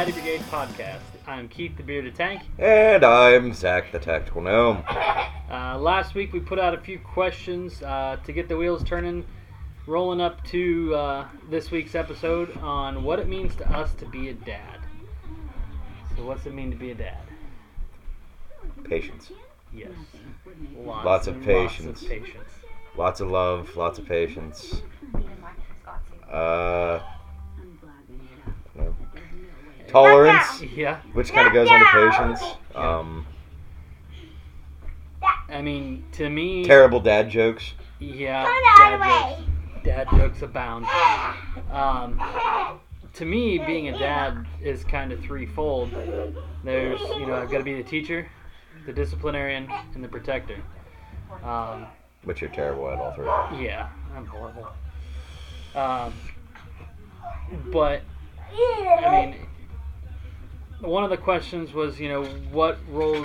Daddy Brigade podcast. I'm Keith the Bearded Tank. And I'm Zach the Tactical Gnome. Uh, last week we put out a few questions uh, to get the wheels turning, rolling up to uh, this week's episode on what it means to us to be a dad. So, what's it mean to be a dad? Patience. Yes. Lots, Lots of patience. Lots of patience. Lots of love, lots of patience. Uh, no. Tolerance, Yeah. which kind of goes under patience. Um, I mean, to me, terrible dad jokes. yeah, dad jokes, dad jokes abound. Um, to me, being a dad is kind of threefold. There's, you know, I've got to be the teacher, the disciplinarian, and the protector. Um, Which you're terrible at all three. yeah, I'm horrible. Um, but I mean, one of the questions was, you know, what role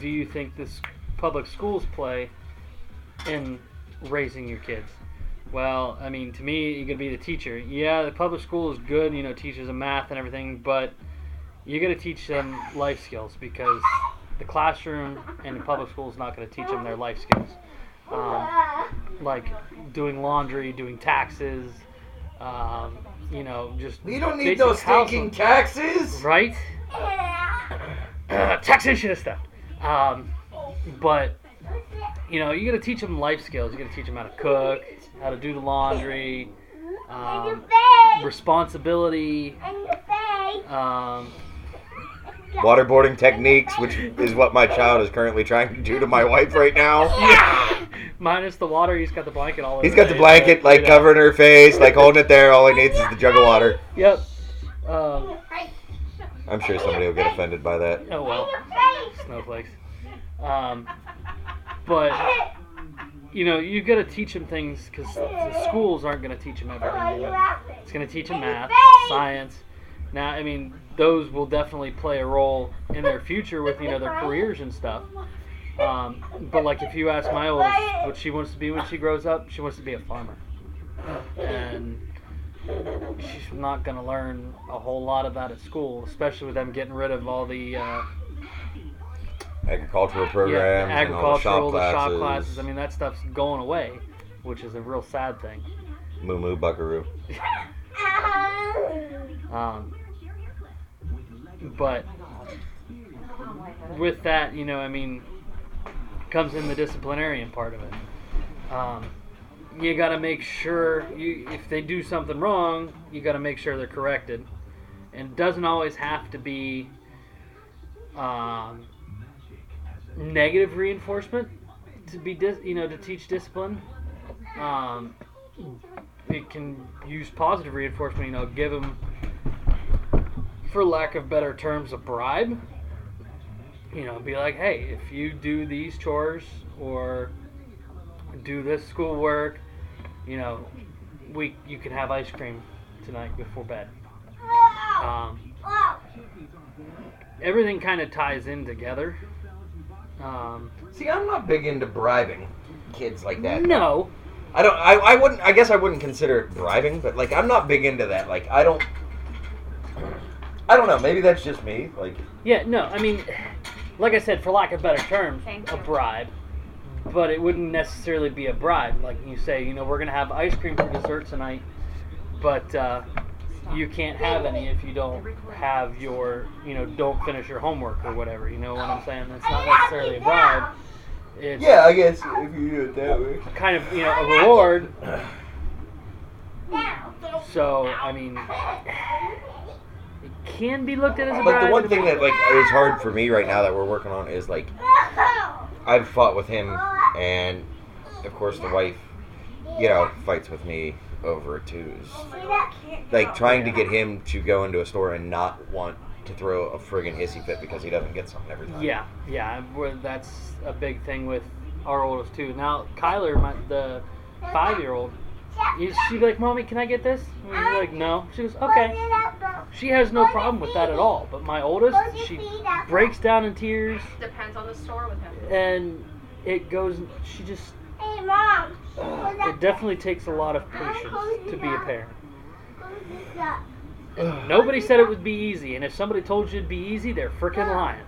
do you think this public schools play in raising your kids? Well, I mean, to me, you're gonna be the teacher. Yeah, the public school is good, you know, teaches them math and everything, but you got to teach them life skills because the classroom and the public school is not going to teach them their life skills, um, like doing laundry, doing taxes, um, you know, just You don't need those stinking taxes. right? taxation and stuff. Um, but you know, you got to teach them life skills. You got to teach them how to cook, how to do the laundry, um, responsibility. Um, Waterboarding techniques, which is what my child is currently trying to do to my wife right now. minus the water, he's got the blanket all over. He's got the blanket like you know, covering her face, like holding it there. All he needs is the jug of water. Yep. Um, I'm sure somebody will get offended by that. oh well, snowflakes. Um, but you know, you've got to teach them things because the schools aren't going to teach them everything. You know. It's going to teach them math, science. Now, I mean, those will definitely play a role in their future with you know their careers and stuff. Um, but like, if you ask my oldest what she wants to be when she grows up, she wants to be a farmer, and she's not going to learn a whole lot about at school, especially with them getting rid of all the uh, Agricultural yeah, programs, and all the shop agricultural, the classes. shop classes. I mean, that stuff's going away, which is a real sad thing. Moo moo buckaroo. Um, but with that, you know, I mean, comes in the disciplinarian part of it. Um, you got to make sure you, if they do something wrong, you got to make sure they're corrected. And it doesn't always have to be um, negative reinforcement to be, dis- you know, to teach discipline. Um, it can use positive reinforcement. You know, give them, for lack of better terms, a bribe. You know, be like, hey, if you do these chores or do this schoolwork, you know, we you can have ice cream tonight before bed. Um, everything kind of ties in together. Um, See, I'm not big into bribing kids like that. no, I don't. I, I wouldn't. I guess I wouldn't consider it bribing, but like I'm not big into that. Like I don't. I don't know. Maybe that's just me. Like Yeah, no, I mean, like I said, for lack of better terms, Thank a you. bribe. But it wouldn't necessarily be a bribe. Like you say, you know, we're going to have ice cream for dessert tonight, but uh, you can't have any if you don't have your, you know, don't finish your homework or whatever. You know what I'm saying? That's not necessarily a bribe. It's yeah, I guess if you do it that way. kind of, you know, a reward. So, I mean, it can be looked at as a bribe. Like the one thing that like is hard for me right now that we're working on is like I've fought with him, and of course the wife, you know, fights with me over it too. Is like trying to get him to go into a store and not want to throw a friggin' hissy fit because he doesn't get something every time. Yeah, yeah, that's a big thing with our oldest too. Now, Kyler, my, the five-year-old, she'd be like, "Mommy, can I get this?" And we'd be like, "No." She goes, "Okay." She has no problem with that at all. But my oldest, she breaks down in tears, Depends on the store with him. and it goes. She just. Hey, Mom. It definitely takes a lot of patience to be a parent. Nobody said it would be easy, and if somebody told you it'd be easy, they're freaking lying.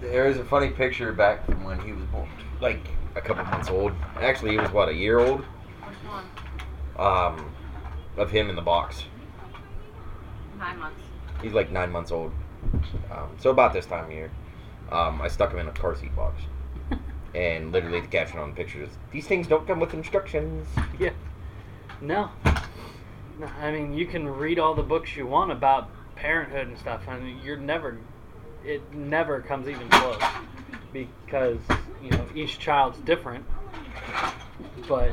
There is a funny picture back from when he was born, like a couple months old. Actually, he was what a year old. Which one? Um, of him in the box. Nine months. He's like nine months old. Um, so about this time of year, um, I stuck him in a car seat box, and literally the caption on the picture is, "These things don't come with instructions." Yeah. No. No, I mean, you can read all the books you want about parenthood and stuff, and you're never, it never comes even close because, you know, each child's different, but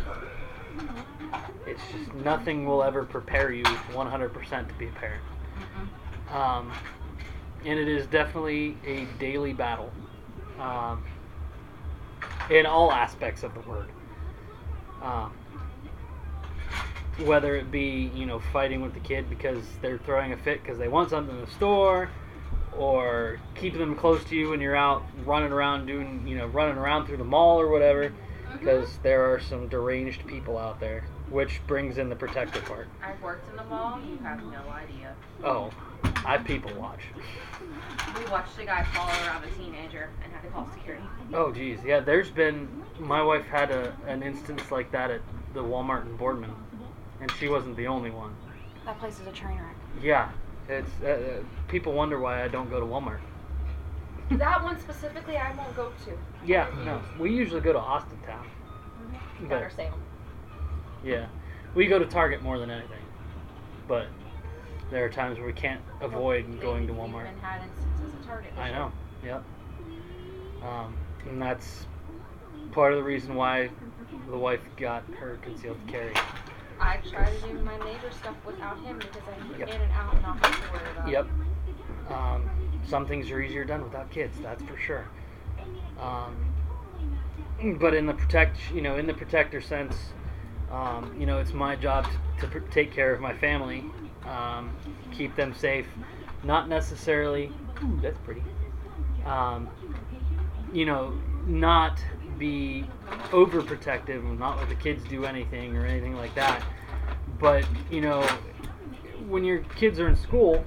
it's just nothing will ever prepare you 100% to be a parent. Um, and it is definitely a daily battle um, in all aspects of the word. Um, whether it be you know fighting with the kid because they're throwing a fit because they want something in the store, or keeping them close to you when you're out running around doing you know running around through the mall or whatever, because there are some deranged people out there, which brings in the protective part. I've worked in the mall. You have no idea. Oh, I people watch. We watched a guy follow around a teenager and had to call security. Oh geez, yeah. There's been my wife had a an instance like that at the Walmart in Boardman, and she wasn't the only one. That place is a train wreck. Yeah, it's uh, uh, people wonder why I don't go to Walmart. That one specifically, I won't go to. Yeah, no, we usually go to Austintown. But Better Salem. yeah, we go to Target more than anything, but there are times where we can't avoid going to Walmart. even had instances of Target. I know. Yep. Um, and that's part of the reason why the wife got her concealed carry. I try to do my neighbor stuff without him because I get Yep. in and out and not have to worry about. Yep. Um, some things are easier done without kids. That's for sure. Um, but in the protect, you know, in the protector sense, um, you know, it's my job to, take care of my family, um, keep them safe. Not necessarily. Ooh, that's pretty. Um, you know, not be overprotective and not let the kids do anything or anything like that. But you know, when your kids are in school,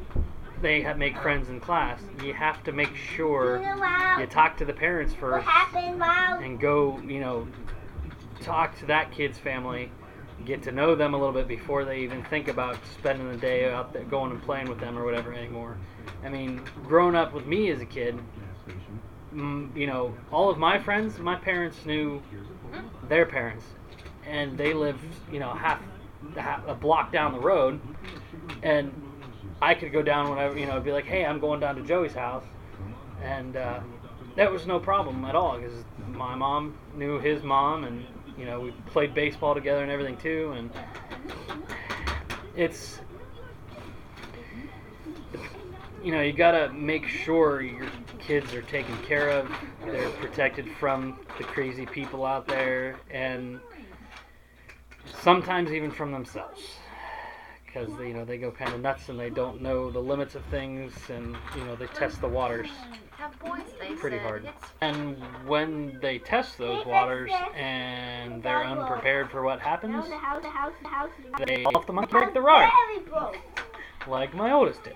they have, make friends in class. You have to make sure you talk to the parents first and go, you know, talk to that kid's family, get to know them a little bit before they even think about spending the day out there going and playing with them or whatever anymore. I mean, growing up with me as a kid, you know, all of my friends, my parents knew their parents, and they lived, you know, half, half a block down the road, and I could go down whenever, you know, be like, hey, I'm going down to Joey's house, and uh, that was no problem at all because my mom knew his mom, and you know, we played baseball together and everything too, and it's. You know, you gotta make sure your kids are taken care of. They're protected from the crazy people out there, and sometimes even from themselves because you know they go kind of nuts and they don't know the limits of things and you know they test the waters Have boys, they pretty hard and when they test those waters and they're unprepared for what happens they off the monkey break the rug Very broke. like my oldest did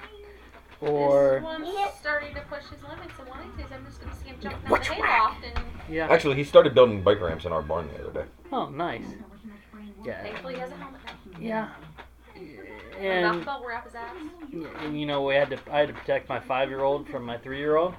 or this one's starting to push his limits and wanting to. so I'm just going to see him jumping out the hayloft and yeah Actually, he started building bike ramps in our barn the other day. oh nice yeah thankfully he has a helmet now. yeah And, and Enough belt wrap his ass. And you know we had to I had to protect my five year old from my three year old.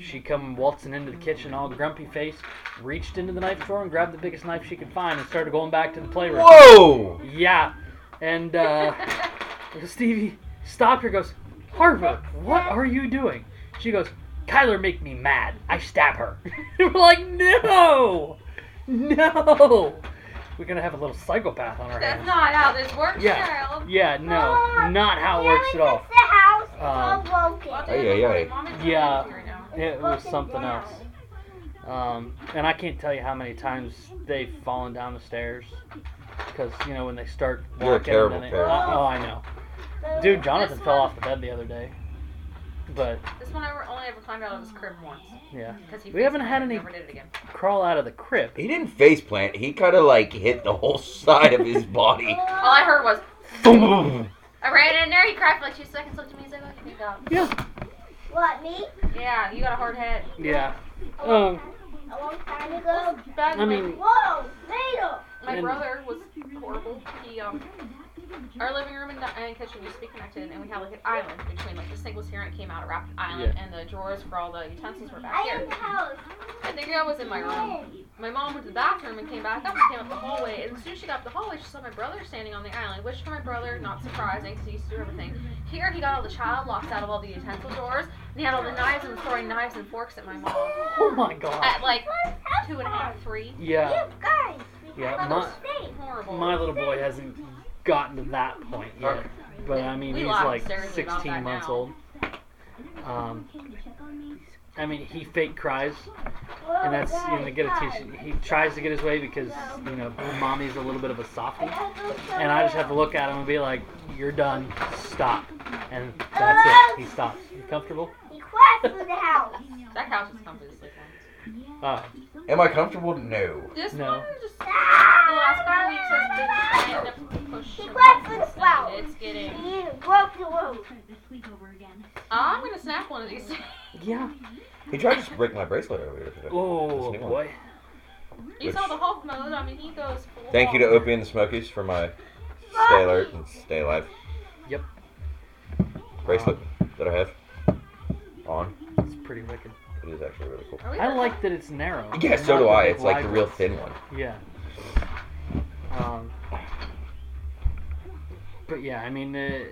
She come waltzing into the kitchen all grumpy faced, reached into the knife drawer and grabbed the biggest knife she could find and started going back to the playroom. Whoa! Yeah, and uh, Stevie stopped her. Goes, Harva, what are you doing? She goes, Kyler make me mad. I stab her. We're like, no, no. We're gonna have a little psychopath on our That's hands. not how this works, Yeah. child. Yeah, no, not how it works at all. The house is Um, all broken. Ay, ay, ay. Yeah. It was something else. Um, and I can't tell you how many times they've fallen down the stairs because you know when they start walking. You're a terrible then they- parent. oh, I know, dude. Jonathan fell off the bed the other day, but This one I only ever climbed out of his crib once. yeah, Because he We haven't had any- Never did it again. crawl out of the crib. He didn't face plant. He kind of like hit the whole side of his body. All I heard was. Boom! I I ran in there, he cried for like two seconds, looked at me, he's like, oh, you can go. Yeah. What, me? Yeah, you got a hard head. Yeah. Um, A long time ago? Back I mean, Whoa, Vader! my brother was horrible. He, um, our living room and, and kitchen used to be connected, and we had like an island between, like, the sink was here and it came out, a wrapped island, and the drawers for all the utensils were back I here. am the house. I think I was in my room. My mom went to the bathroom and came back up and came up the hallway. And as soon as she got up the hallway, she saw my brother standing on the island. Which for my brother, not surprising because he used to do everything. Here, he got all the child locks out of all the utensil drawers, and he had all the knives and was throwing knives and forks at my mom oh my god. at like two and a half, three. Yeah. You guys. Yeah, my- a state. Horrible. My little boy hasn't gotten to that point yet. But I mean, We he's like 16 months now. old. Um, I mean, he fake cries, and that's you know, to get attention. He tries to get his way because you know mommy's a little bit of a softie, and I just have to look at him and be like, "You're done. Stop." And that's it. He stops. You comfortable? He cried through the house. That house is comfortable to sleep on. Uh, Am I comfortable? No. This No. one just the last couple weeks has been trying to push. He some cried for the buttons, flower. and It's getting. You broke the road. I'm gonna snap one of these. yeah. He tried to break my bracelet earlier today. Oh This new one. boy. you saw the Hulk mode. I mean, he goes. Full Thank you to Opie and the Smokies for my stay alert and stay alive Yep. bracelet that I have on. It's pretty wicked. It is actually really cool. I like that it's narrow. Yeah, so do I. It's like wide the real thin one. Yeah. Um, but yeah, I mean, uh,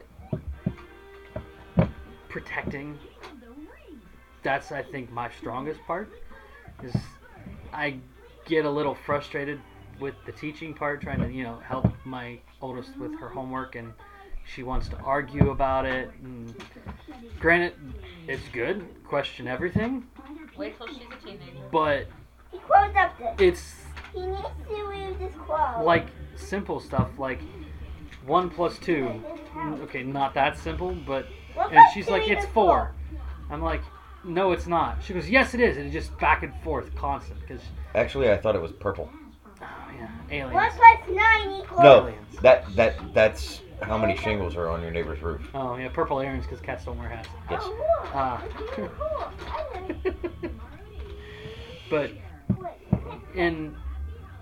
protecting. That's I think my strongest part. Is I get a little frustrated with the teaching part, trying to you know help my oldest with her homework, and she wants to argue about it. And granted, it's good, question everything, Wait till she's a teenager. but He closed up this. it's He needs to read this quote. like simple stuff like one plus two. Okay, not that simple, but What and she's like, it's to four. I'm like, no, it's not. She goes, yes, it is. And it's just back and forth, constant. Because Actually, I thought it was purple. oh yeah, One plus nine equals. No, Aliens. that that that's how many shingles are on your neighbor's roof. Oh yeah, purple aliens because cats don't wear hats. Yes. Look. Cool. I like but it. in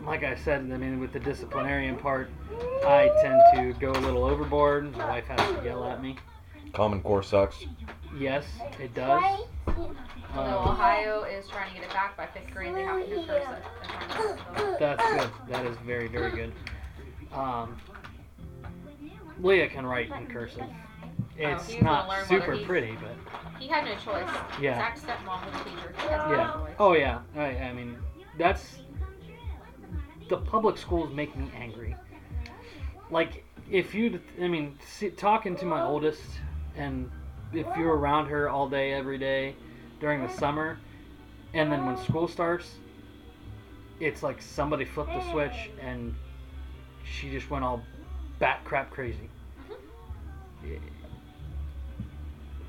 like I said, I mean, with the disciplinarian part, I tend to go a little overboard. My wife has to yell at me. Common Core sucks. Yes, it does. So Um, Ohio is trying to get it back by fifth grade. They have to do cursive. They're trying to do it. That's good. That is very, very good. Um, Leah can write in cursive. Oh, it's he's gonna not super pretty, but He had no choice. Yeah. Zach's stepmom was a teacher. He had no yeah. Oh yeah. I, I mean, that's the public schools make me angry. Like if you, I mean, see, talking to my oldest, and if you're around her all day, every day during the summer, and then when school starts, it's like somebody flipped the switch and she just went all bat crap crazy.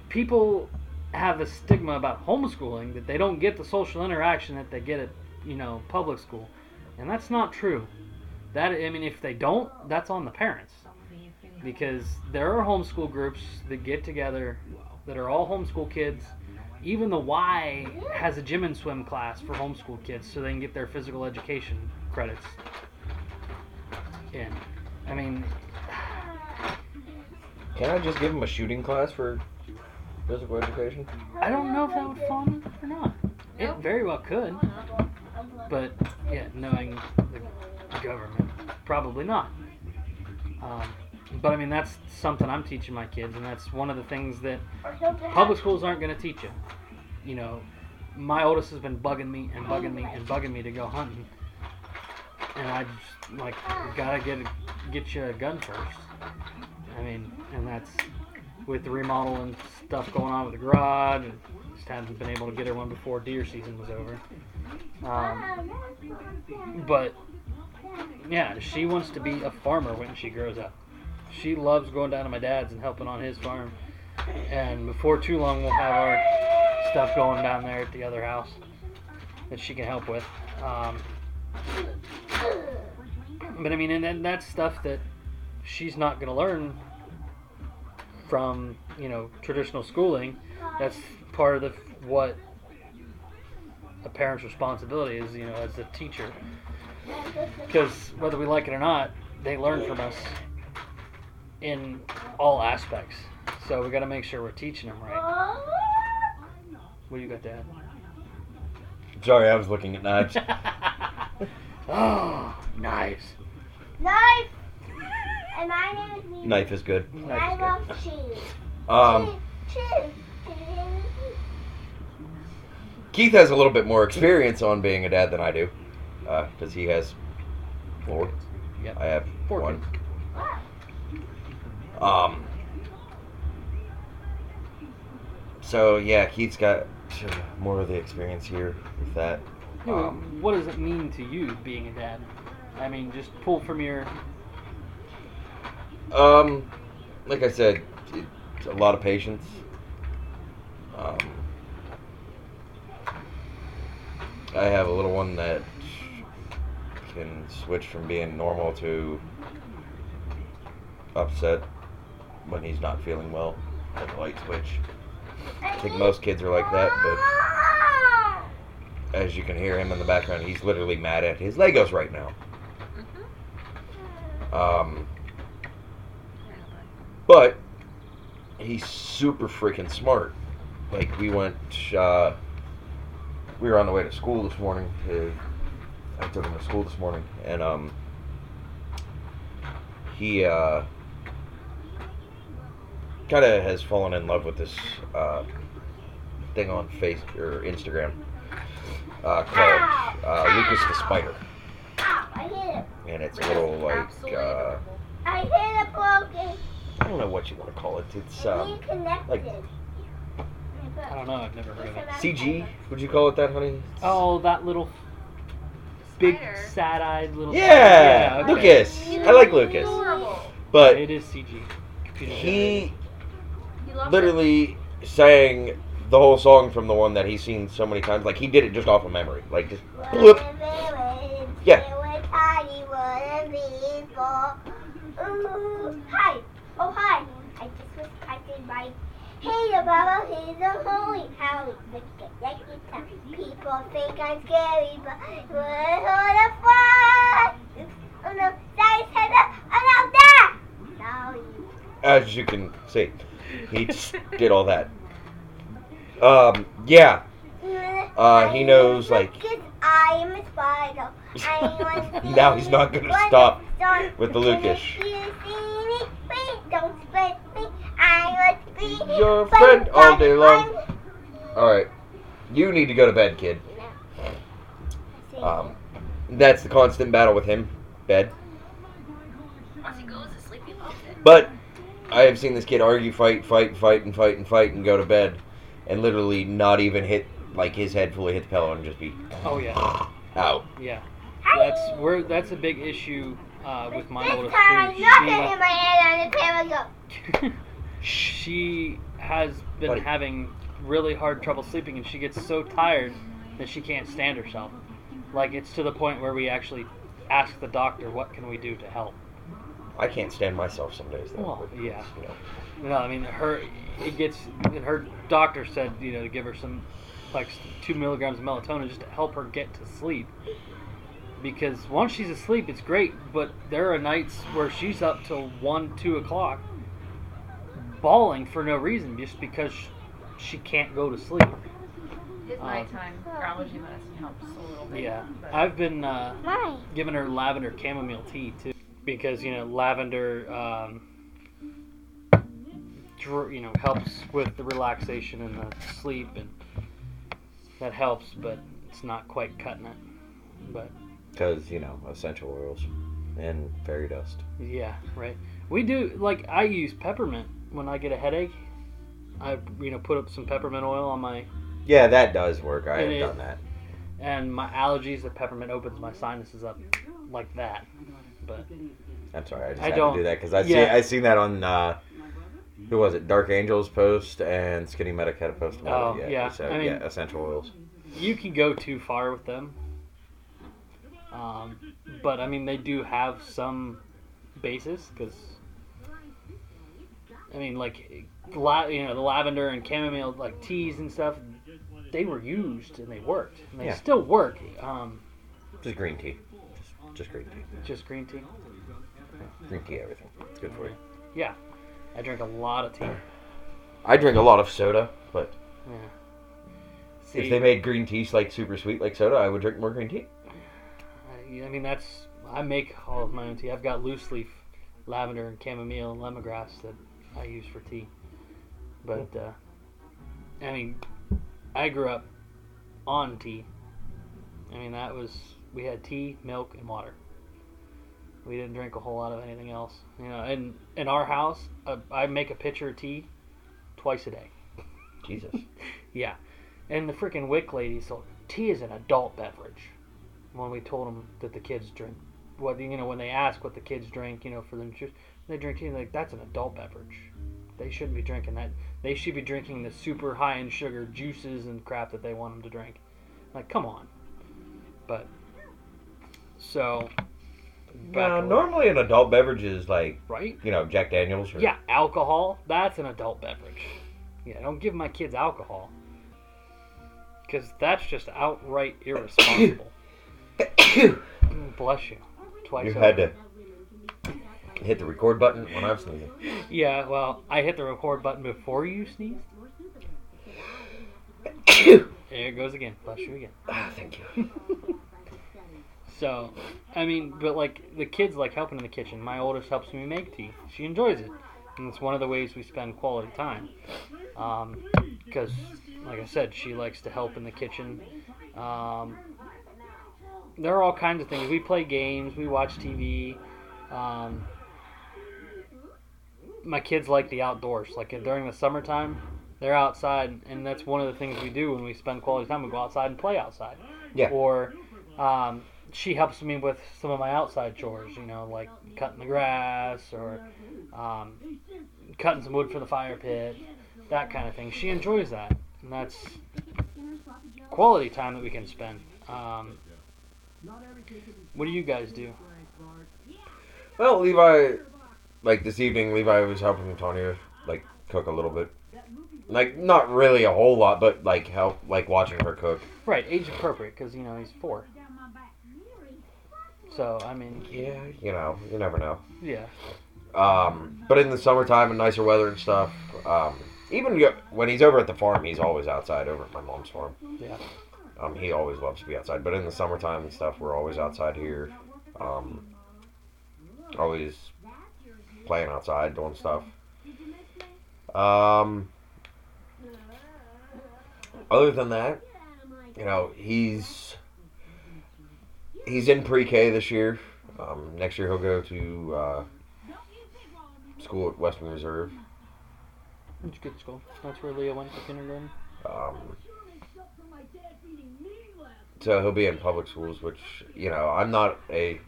People have a stigma about homeschooling that they don't get the social interaction that they get at you know public school, and that's not true. That I mean, if they don't, that's on the parents because there are homeschool groups that get together that are all homeschool kids. Even the Y has a gym and swim class for homeschool kids so they can get their physical education credits. in. I mean, Can I just give him a shooting class for physical education? I don't know if that would fall in or not. It very well could, but yeah, knowing the government, probably not. Um, but I mean, that's something I'm teaching my kids, and that's one of the things that public schools aren't going to teach you. You know, my oldest has been bugging me and bugging me and bugging me to go hunting, and I just like gotta get get you a gun first. I mean, and that's with the remodel and stuff going on with the garage, and just haven't been able to get her one before deer season was over. Um, but yeah, she wants to be a farmer when she grows up. She loves going down to my dad's and helping on his farm. And before too long, we'll have our stuff going down there at the other house that she can help with. Um, but I mean, and then that's stuff that she's not going to learn from you know traditional schooling. That's part of the what a parent's responsibility is, you know, as a teacher. Because whether we like it or not, they learn from us in all aspects. So we got to make sure we're teaching them right. What do you got, Dad? Sorry, I was looking at knives. oh, knives. Knife! And my name is Nina. Knife is good. And Knife I is love cheese. Um, Cheese. Cheese. Keith has a little bit more experience on being a dad than I do, because he has four. Yep. I have Four one. kids. Um. So yeah, Keith's got uh, more of the experience here with that. Um, what does it mean to you being a dad? I mean, just pull from your. Um, like I said, a lot of patience. Um, I have a little one that can switch from being normal to upset when he's not feeling well. Like a light switch. I think most kids are like that, but as you can hear him in the background, he's literally mad at his Legos right now. Um, but he's super freaking smart. Like we went, uh, we were on the way to school this morning. To, I took him to school this morning, and um, he uh, kind of has fallen in love with this uh, thing on face or Instagram uh, called uh, Lucas the Spider, Ow, I hit it. and it's a little like uh. I hit it broken. I don't know what you want to call it. It's um, like- I don't know. I've never heard of it. CG. Would you call it that, honey? Oh, that little big, sad-eyed little. Yeah, okay. Lucas. I like Lucas, but It is CG. Computer he He literally sang the whole song from the one that he's seen so many times. Like he did it just off of memory. Like just bloop. Yeah. Ooh, hi. Oh, hi. I just was typing. Hey, Baba, he's a holy howie. Look at that guitar. People think I'm scary, but we're sort of fun. Oh no, that is Heather. Oh no. Now as you can see, he just did all that. Um, yeah. Uh, he knows, like- I am a spider. I want Now he's not gonna stop with the Lucas. you see me, please don't spit me. I would be Your friend all day long. All right, you need to go to bed, kid. Um, that's the constant battle with him, bed. Once he goes to sleep, he loves it. But I have seen this kid argue, fight, fight, fight, and fight and fight, and go to bed, and literally not even hit like his head fully hit the pillow and just be Oh yeah, out. yeah. That's where that's a big issue uh, with my This oldest time too. I'm not hitting my head on the pillow. She, she has been Buddy. having really hard trouble sleeping, and she gets so tired that she can't stand herself. Like it's to the point where we actually ask the doctor, "What can we do to help?" I can't stand myself some days though. Well, but, yeah. You know. No, I mean her. It gets. and Her doctor said, you know, to give her some, like two milligrams of melatonin just to help her get to sleep. Because once she's asleep, it's great, but there are nights where she's up till one, two o'clock, bawling for no reason, just because she can't go to sleep. His Um, nighttime allergy medicine helps a little bit. Yeah, but- I've been uh, giving her lavender chamomile tea too, because you know lavender, um, dr- you know, helps with the relaxation and the sleep, and that helps, but it's not quite cutting it. But Because you know essential oils and fairy dust. yeah, right. We do like I use peppermint when I get a headache. I you know put up some peppermint oil on my Yeah, that does work. I have it- done that. and my allergies. The peppermint opens my sinuses up like that. But I'm sorry, I just I had don't- to do that because I yeah. see I seen that on uh, who was it? Dark Angels post and Skinny Medic had a post Oh, it. yeah. So I mean- yeah, essential oils. you can go too far with them. Um, but I mean, they do have some basis because I mean, like, la- you know, the lavender and chamomile like teas and stuff. They were used and they worked, and they Yeah. still work. Um, Just green tea. Just, just green tea. just green tea. Green tea, everything. It's good for you. Yeah, I drink a lot of tea. I drink a lot of soda, but Yeah. if they made green tea like super sweet like soda, I would drink more green tea. I, I mean, that's I make all of my own tea. I've got loose leaf lavender and chamomile and lemongrass that I use for tea. But uh, I mean, I grew up on tea. I mean, that was we had tea, milk, and water. We didn't drink a whole lot of anything else. You know, and in our house, uh, I make a pitcher of tea twice a day. Jesus. Yeah, and the freaking WIC lady so tea is an adult beverage. When we told them that the kids drink, what you know, when they ask what the kids drink, you know, for them, they drink tea. Like that's an adult beverage. They shouldn't be drinking that. They should be drinking the super high in sugar juices and crap that they want them to drink. Like, come on. But so, Nah, normally an adult beverage is like right? you know Jack Daniels. Or, Yeah, alcohol, that's an adult beverage. Yeah, don't give my kids alcohol. Because that's just outright irresponsible. Bless you. Twice you over. had to hit the record button when I was sneezing. Yeah, well, I hit the record button before you sneezed. There it goes again. Bless you again. Ah, thank you. So, I mean, but like the kids like helping in the kitchen. My oldest helps me make tea. She enjoys it, and it's one of the ways we spend quality time. Because, like I said, she likes to help in the kitchen. Um, there are all kinds of things. We play games. We watch TV. Um, my kids like the outdoors. Like during the summertime, they're outside, and that's one of the things we do when we spend quality time. We go outside and play outside. Yeah. Or um, she helps me with some of my outside chores, you know, like cutting the grass or um, cutting some wood for the fire pit, that kind of thing. She enjoys that, and that's quality time that we can spend. Um, what do you guys do? Well, Levi, like this evening, Levi was helping Antonio like cook a little bit. Like not really a whole lot, but like help, like watching her cook. Right, age appropriate, because you know he's four. So I mean, Yeah, you know, you never know. yeah, Um, but in the summertime and nicer weather and stuff, um, even when he's over at the farm, he's always outside over at my mom's farm. yeah. Um, he always loves to be outside. But in the summertime and stuff, we're always outside here. Um, always playing outside, doing stuff. Um, other than that, you know, he's he's in pre-K this year. Um, next year he'll go to uh, school at Western Reserve. It's good school. That's where Leah went to kindergarten. Um, so he'll be in public schools, which you know I'm not a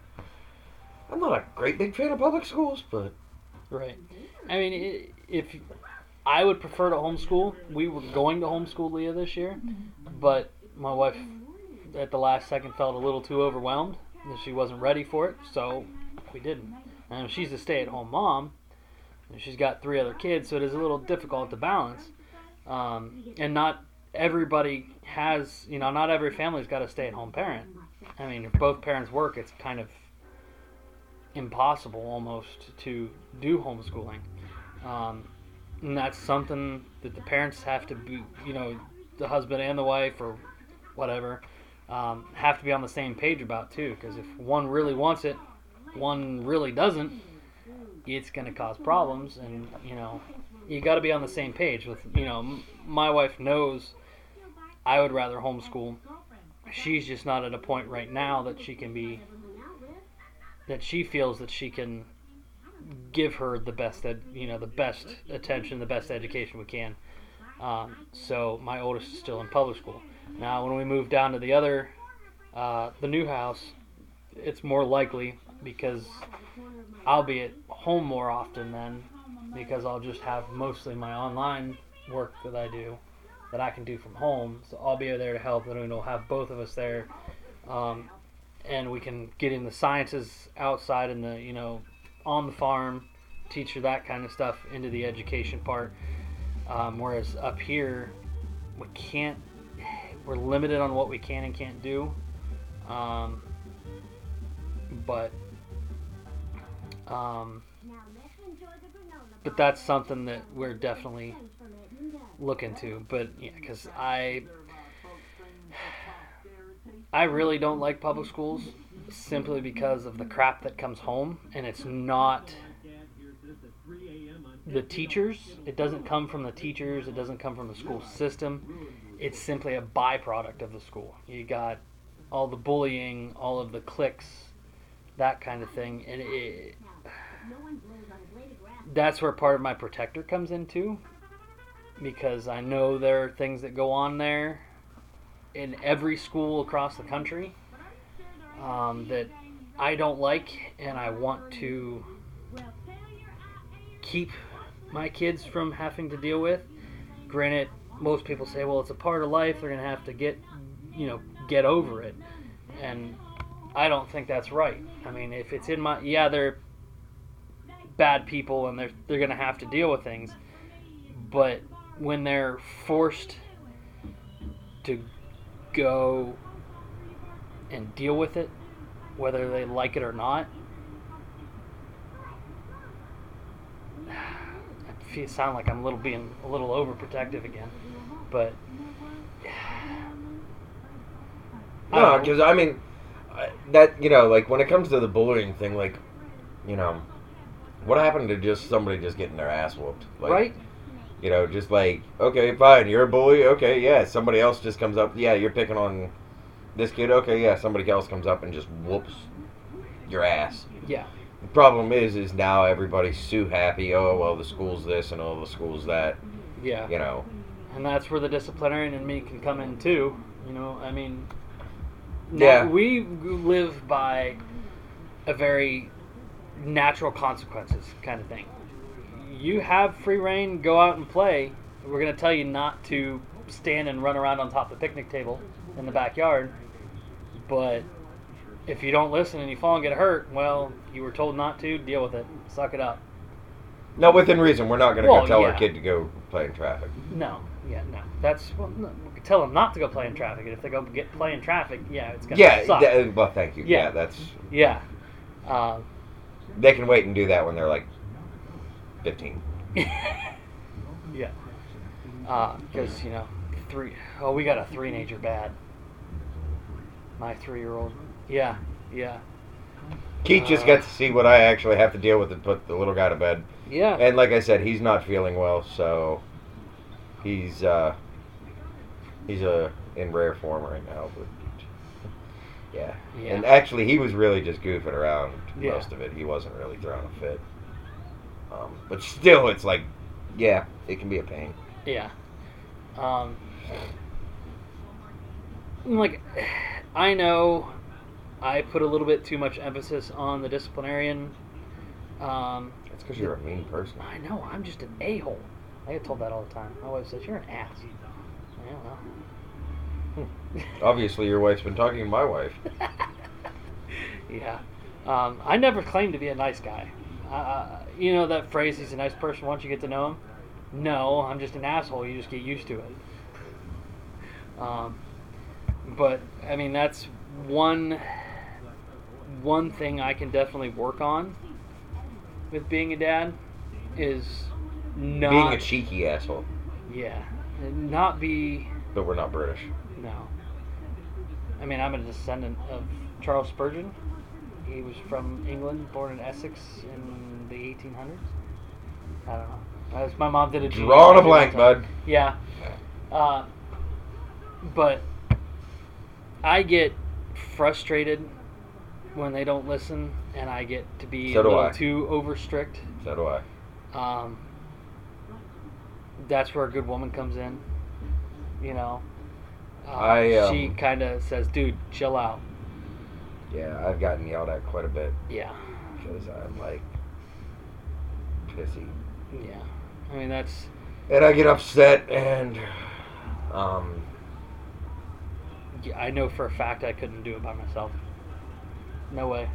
I'm not a great big fan of public schools, but Right. I mean, if I would prefer to homeschool, we were going to homeschool Leah this year, but my wife at the last second felt a little too overwhelmed she wasn't ready for it, so we didn't. And she's a stay-at-home mom, and she's got three other kids, so it is a little difficult to balance. Um, and not everybody has, you know, not every family's got a stay-at-home parent. I mean, if both parents work, it's kind of impossible almost to do homeschooling. Um, and that's something that the parents have to be, you know, the husband and the wife or whatever, um, have to be on the same page about too. Because if one really wants it, one really doesn't, it's going to cause problems. And, you know, you got to be on the same page with, you know, m- my wife knows I would rather homeschool. She's just not at a point right now that she can be that she feels that she can give her the best ed, you know the best attention the best education we can um, so my oldest is still in public school now when we move down to the other uh, the new house it's more likely because i'll be at home more often then because i'll just have mostly my online work that i do that i can do from home so i'll be there to help and we'll have both of us there um, and we can get in the sciences outside in the you know on the farm teach her that kind of stuff into the education part. Um, whereas up here, we can't. We're limited on what we can and can't do. Um, but um, but that's something that we're definitely looking to. But yeah, because I I really don't like public schools simply because of the crap that comes home, and it's not the teachers. It doesn't come from the teachers. It doesn't come from the school system. It's simply a byproduct of the school. You got all the bullying, all of the cliques, that kind of thing, and it, that's where part of my protector comes into because I know there are things that go on there in every school across the country um, that I don't like, and I want to keep my kids from having to deal with. Granted, most people say, well, it's a part of life, they're going to have to get, you know, get over it. And I don't think that's right. I mean, if it's in my, yeah, they're bad people and they're, they're going to have to deal with things, but when they're forced to go and deal with it, whether they like it or not. Feel sound like I'm a little being a little overprotective again, but I No, because I mean, that you know, like when it comes to the bullying thing, like, you know, what happened to just somebody just getting their ass whooped? Like, right? You know, just like, okay, fine, you're a bully. Okay, yeah. Somebody else just comes up. Yeah, you're picking on this kid. Okay, yeah. Somebody else comes up and just whoops your ass. Yeah, The problem is, is now everybody's too happy. Oh well, the school's this and all the school's that. yeah. You know. and that's where the disciplinarian in me can come in too. You know, I mean, Yeah. we live by a very natural consequences kind of thing. You have free reign, go out and play. We're going to tell you not to stand and run around on top of the picnic table in the backyard. But if you don't listen and you fall and get hurt, well, you were told not to, deal with it. Suck it up. No, within reason. We're not going to Well, go tell our kid to go play in traffic. No, yeah, no. That's well, no, we could tell them not to go play in traffic, and if they go get play in traffic, yeah, it's gonna Yeah. suck. th- well, thank you. Yeah. yeah that's yeah, um, they can wait and do that when they're like 15. yeah, because you know, three. Oh, we got a three-nager bad. My three-year-old. Yeah, yeah, Keith just got to see what I actually have to deal with to put the little guy to bed. yeah. And like I said, he's not feeling well, so he's uh he's uh in rare form right now, but yeah. Yeah. And actually he was really just goofing around Yeah. most of it. He wasn't really throwing a fit. Um, but still it's like yeah, it can be a pain. Yeah. Um, like, I know I put a little bit too much emphasis on the disciplinarian. Um, That's because you're a mean person. I know, I'm just an a hole. I get told that all the time. My wife says, You're an ass. Yeah, well. Obviously your wife's been talking to my wife. yeah. Um, I never claimed to be a nice guy. Uh, you know that phrase, he's a nice person once you get to know him? No, I'm just an asshole. You just get used to it. Um, but, I mean, that's one one thing I can definitely work on with being a dad is not Being a cheeky asshole. yeah, not be But we're not British. no. I mean, I'm a descendant of Charles Spurgeon. He was from England, born in Essex in the 1800s. I don't know. My mom did a Drawing a blank, bud. Yeah. Uh, but I get frustrated when they don't listen, and I get to be So a little I. too over strict. So do I. Um, that's where a good woman comes in. You know, uh, I, um, she kind of says, "Dude, chill out." Yeah, I've gotten yelled at quite a bit Yeah, because I'm like pissy. yeah. I mean, that's And I get upset and um yeah, I know for a fact I couldn't do it by myself. No way.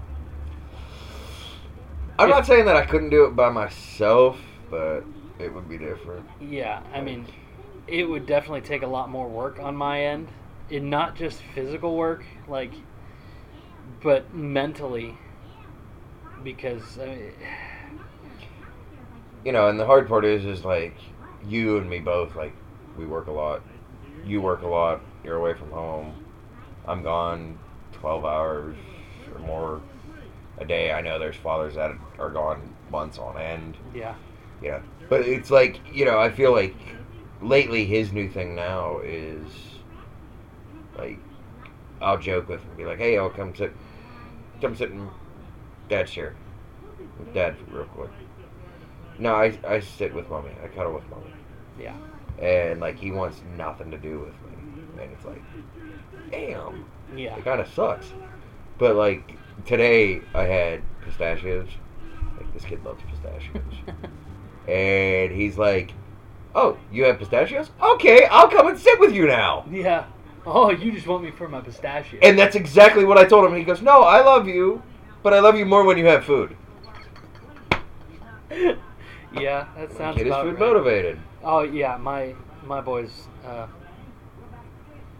I'm if- not saying that I couldn't do it by myself, but it would be different. Yeah, I mean, it would definitely take a lot more work on my end, and not just physical work, like, but mentally, because I mean, You know, and the hard part is, is like you and me both. Like we work a lot. You work a lot. You're away from home. I'm gone 12 hours or more a day. I know there's fathers that are gone months on end. yeah, Yeah. But it's like, you know, I feel like lately his new thing now is like I'll joke with him be like, Hey, I'll come sit come sit in dad's chair. With dad real quick. No, I I sit with mommy. I cuddle with mommy. yeah, And like he wants nothing to do with me. And it's like damn. yeah, It kinda sucks. But like today I had pistachios. Like this kid loves pistachios. And he's like, "Oh, you have pistachios? Okay, I'll come and sit with you now." yeah. Oh, you just want me for my pistachio? And that's exactly what I told him. He goes, "No, I love you, but I love you more when you have food." yeah, that sounds Kid is food right. motivated. Oh yeah, my my boy's uh,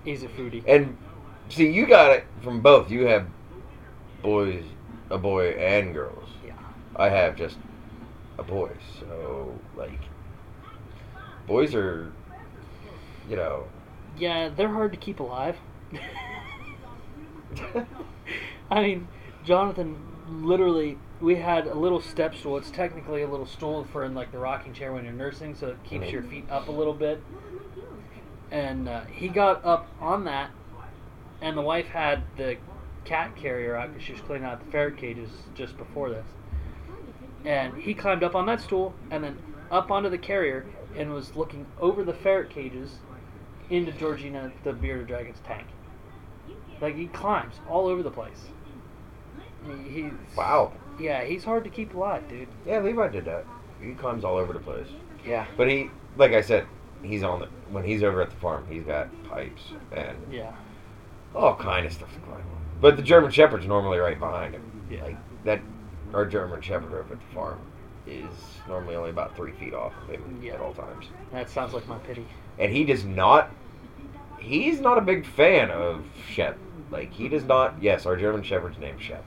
he's a foodie. And see, you got it from both. You have boys, a boy, and girls. Yeah. I have just a boy. So like, boys are, you know. Yeah, they're hard to keep alive. I mean, Jonathan literally we had a little step stool. It's technically a little stool for in like the rocking chair when you're nursing, so it keeps your feet up a little bit. And uh, he got up on that, and the wife had the cat carrier out because she was cleaning out the ferret cages just before this. And he climbed up on that stool and then up onto the carrier and was looking over the ferret cages into Georgina the bearded dragon's tank. Like he climbs all over the place. He, he's Wow. Yeah, he's hard to keep alive, dude. Yeah, Levi did that. He climbs all over the place. Yeah. But he, like I said, he's on the when he's over at the farm. He's got pipes and Yeah. all kind of stuff to climb on. But the German Shepherd's normally right behind him. Yeah. Like that, our German Shepherd over at the farm is normally only about three feet off of him Yeah. at all times. That sounds like my pity. And he does not. He's not a big fan of Shep. Like he does not. Yes, our German Shepherd's named Shep.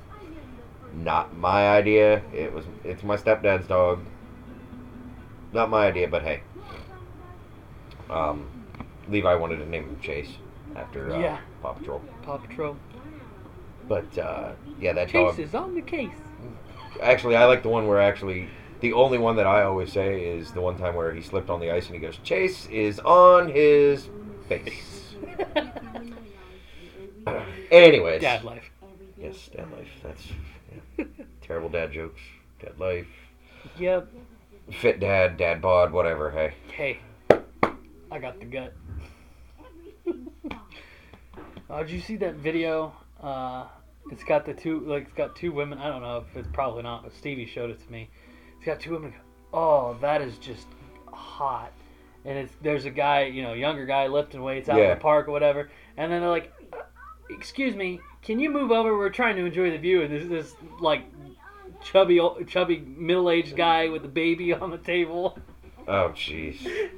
Not my idea. It was. It's my stepdad's dog. Not my idea, but hey. Um, Levi wanted to name him Chase after uh, Yeah. Paw Patrol. Paw Patrol. But uh, yeah, that Chase dog. is on the case. Actually, I like the one where actually the only one that I always say is the one time where he slipped on the ice and he goes, "Chase is on his face." Anyways, Dad life. yes, dad life. That's yeah. terrible dad jokes. Dad life, Yep. fit dad, dad bod, whatever. Hey, Hey, I got the gut. Oh, did you see that video? Uh, it's got the two, like, it's got two women. I don't know if it's probably not, but Stevie showed it to me. It's got two women. Oh, that is just hot. And it's there's a guy, you know, younger guy lifting weights out in the park or whatever. And then they're like, "Excuse me, can you move over? We're trying to enjoy the view." And this this like chubby, chubby middle-aged guy with a baby on the table. oh jeez.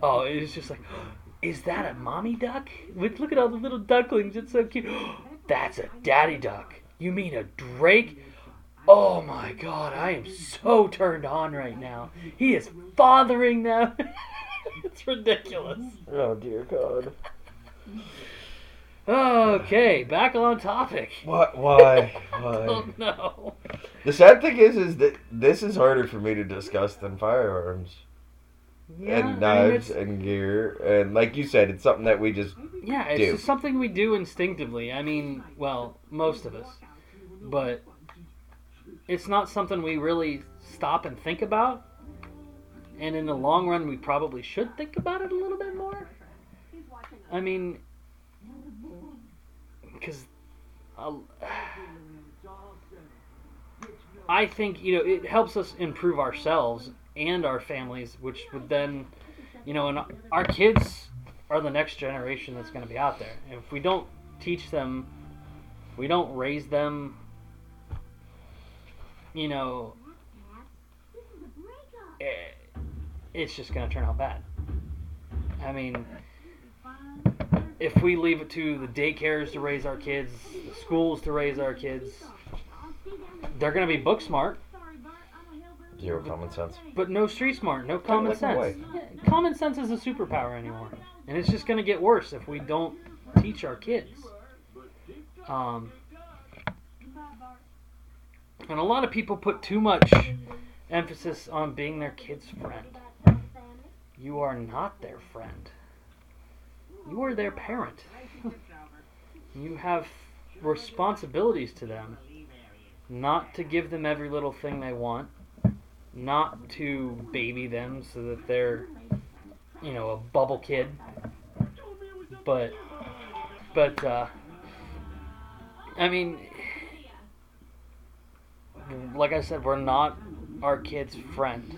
Oh, it's just like, is that a mommy duck? Look at all the little ducklings. It's so cute. That's a daddy duck. You mean a drake? Oh my god, I am so turned on right now. He is fathering them. it's ridiculous. Oh dear God. Okay, back on topic. What? Why? Why? Oh no. The sad thing is, is that this is harder for me to discuss than firearms Yeah, and knives it's- and gear. And like you said, it's something that we just Yeah, it's just something we do instinctively. I mean, well, most of us. But it's not something we really stop and think about. And in the long run, we probably should think about it a little bit more. I mean, because I think, you know, it helps us improve ourselves and our families, which would then, you know, and our kids are the next generation that's going to be out there. If we don't teach them, we don't raise them, you know, it, it's just going to turn out bad. I mean, if we leave it to the daycares to raise our kids, the schools to raise our kids, they're going to be book smart Zero common sense. but no street smart, no common like sense. Common sense is a superpower anymore, and it's just going to get worse if we don't teach our kids. Um, and a lot of people put too much emphasis on being their kid's friend. You are not their friend. You are their parent. you have responsibilities to them. Not to give them every little thing they want. Not to baby them so that they're, you know, a bubble kid. But, but, uh, I mean, like I said, we're not our kid's friend.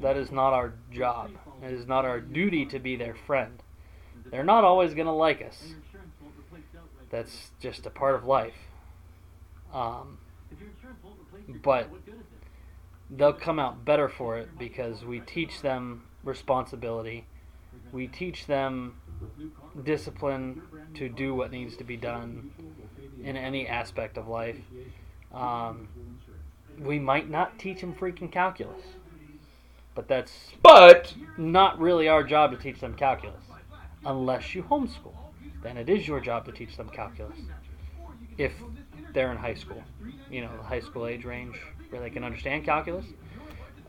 That is not our job. It is not our duty to be their friend. They're not always going to like us. That's just a part of life. Um, but they'll come out better for it because we teach them responsibility. We teach them discipline to do what needs to be done in any aspect of life. Um, we might not teach them freaking calculus, but that's But not really our job to teach them calculus unless you homeschool. Then it is your job to teach them calculus if they're in high school, you know, the high school age range where they can understand calculus.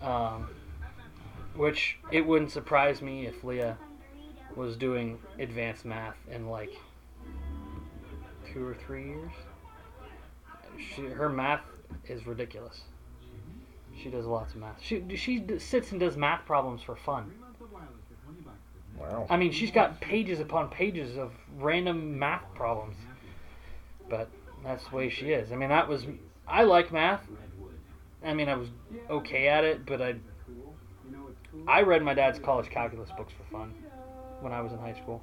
Um, which it wouldn't surprise me if Leah was doing advanced math in like two or three years. She, her math is ridiculous. She does lots of math. She she sits and does math problems for fun. wow. I mean, she's got pages upon pages of random math problems. But that's the way she is. I mean, that was I like math. I mean, I was okay at it, but I I read my dad's college calculus books for fun when I was in high school.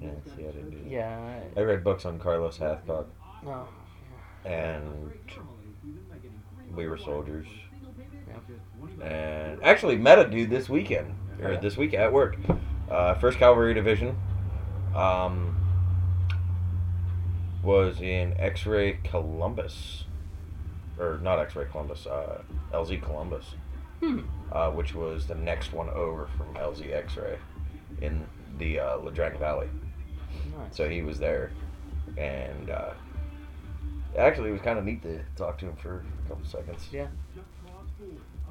Yeah, see, I didn't do that. Yeah. I read books on Carlos Hathcock, I, no. and we were soldiers. And actually met a dude this weekend, or this week at work. Uh, First Cavalry Division. Um, was in X-Ray Columbus, or not X-Ray Columbus, uh, LZ Columbus, Hmm. uh, which was the next one over from LZ X-Ray in the uh, Ia Drang Valley. Nice. So he was there, and uh, actually, it was kind of neat to talk to him for a couple seconds. Yeah.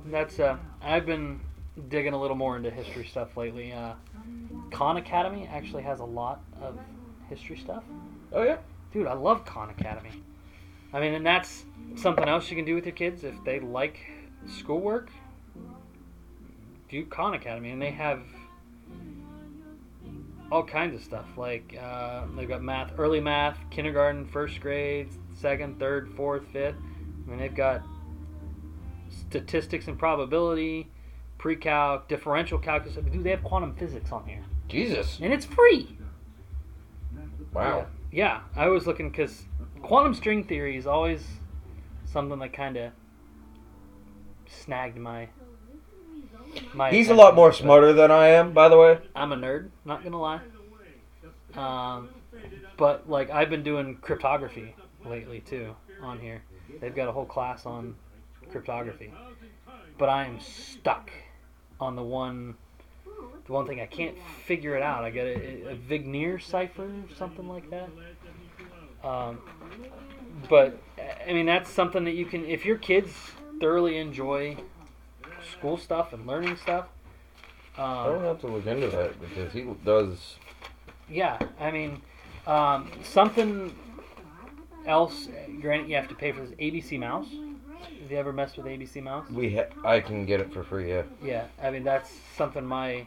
That's uh I've been digging a little more into history stuff lately. Uh Khan Academy actually has a lot of history stuff. Oh yeah, Dude, I love Khan Academy. I mean, and that's something else you can do with your kids if they like schoolwork. Do Khan Academy, and they have all kinds of stuff. Like uh, they've got math, early math, kindergarten, first grade, second, third, fourth, fifth. I mean, they've got statistics and probability, pre-calc, differential calculus. Dude, they have quantum physics on here, Jesus, and it's free. wow. Yeah, I was looking because quantum string theory is always something that kind of snagged my. my He's a lot more but smarter than I am, by the way. I'm a nerd, not gonna lie. Um, but like I've been doing cryptography lately too on here. They've got a whole class on cryptography, but I am stuck on the one. The one thing I can't figure it out. I got a, a Vigenère cipher, or something like that. Um, but I mean, that's something that you can, if your kids thoroughly enjoy school stuff and learning stuff. I don't Um, have to look into that because he does. yeah, I mean, um, something else. Granted, you have to pay for this ABC Mouse. Have you ever messed with ABC Mouse? We ha- I can get it for free. Yeah. Yeah, I mean that's something my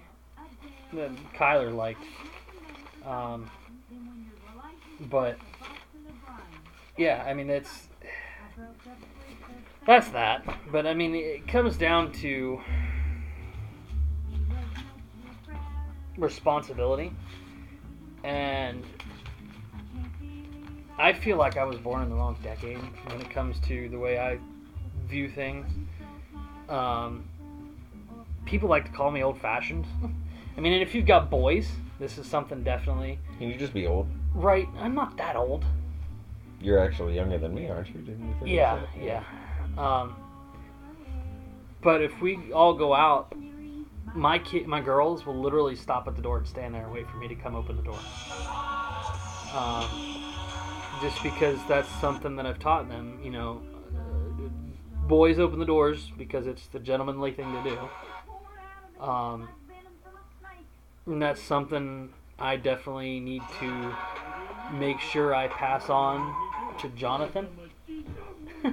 that Kyler liked. Um, but yeah, I mean it's that's that. But I mean it comes down to responsibility, and I feel like I was born in the wrong decade when it comes to the way I view things. Um, people like to call me old fashioned. I mean, and if you've got boys, this is something definitely Can you just be old? right. I'm not that old. You're actually younger than me, aren't you? Didn't you Yeah, yeah. Um, but if we all go out, my kid, my girls will literally stop at the door and stand there and wait for me to come open the door. Um, just because that's something that I've taught them. You know, uh, boys open the doors because it's the gentlemanly thing to do. Um, and that's something I definitely need to make sure I pass on to Jonathan.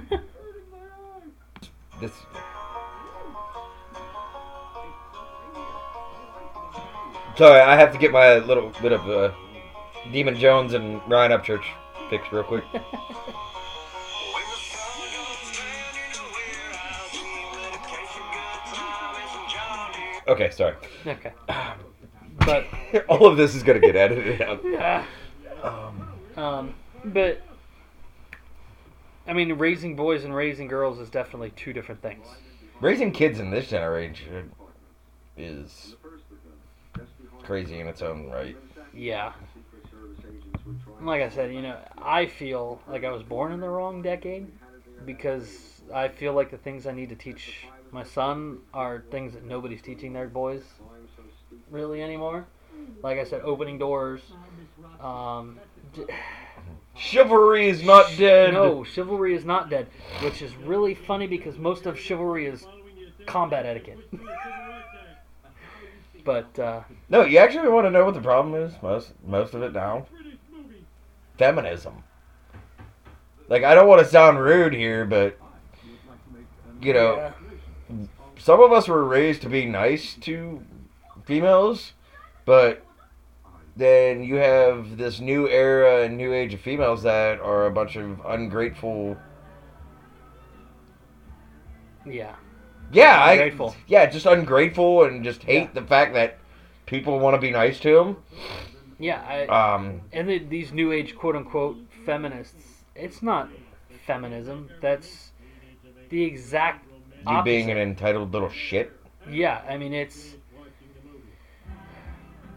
This. Sorry, I have to get my little bit of uh, Demon Jones and Ryan Upchurch fixed real quick. Okay, sorry. okay. But All of this is gonna get edited out. yeah. Um, Um, but I mean, raising boys and raising girls is definitely two different things. raising kids in this generation is crazy in its own right. Yeah. Like I said, you know, I feel like I was born in the wrong decade because I feel like the things I need to teach my son are things that nobody's teaching their boys really anymore. Like I said, opening doors. Um, Chivalry is not dead. no, chivalry is not dead, which is really funny because most of chivalry is combat etiquette. but uh, No, you actually want to know what the problem is? Most most of it now. Feminism. Like I don't want to sound rude here, but you know, yeah. some of us were raised to be nice to females, but then you have this new era and new age of females that are a bunch of ungrateful. yeah, Yeah, I, Ungrateful. yeah, just ungrateful and just hate the fact that people want to be nice to them. yeah. I, Um, and the, these new age quote unquote feminists it's not feminism that's the exact you being an entitled little shit. yeah i mean it's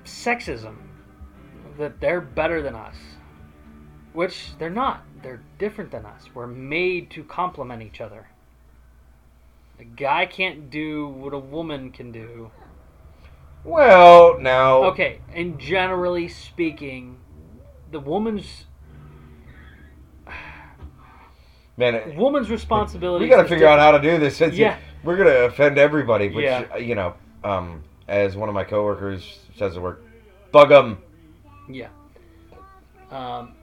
sexism that they're better than us which they're not they're different than us we're made to complement each other a guy can't do what a woman can do Well, now, okay and generally speaking the woman's man, it- woman's responsibility we got to figure out how to do this. Since Yeah. we're gonna offend everybody, which Yeah. you know, um, as one of my coworkers says at work, bug them. Yeah. Um,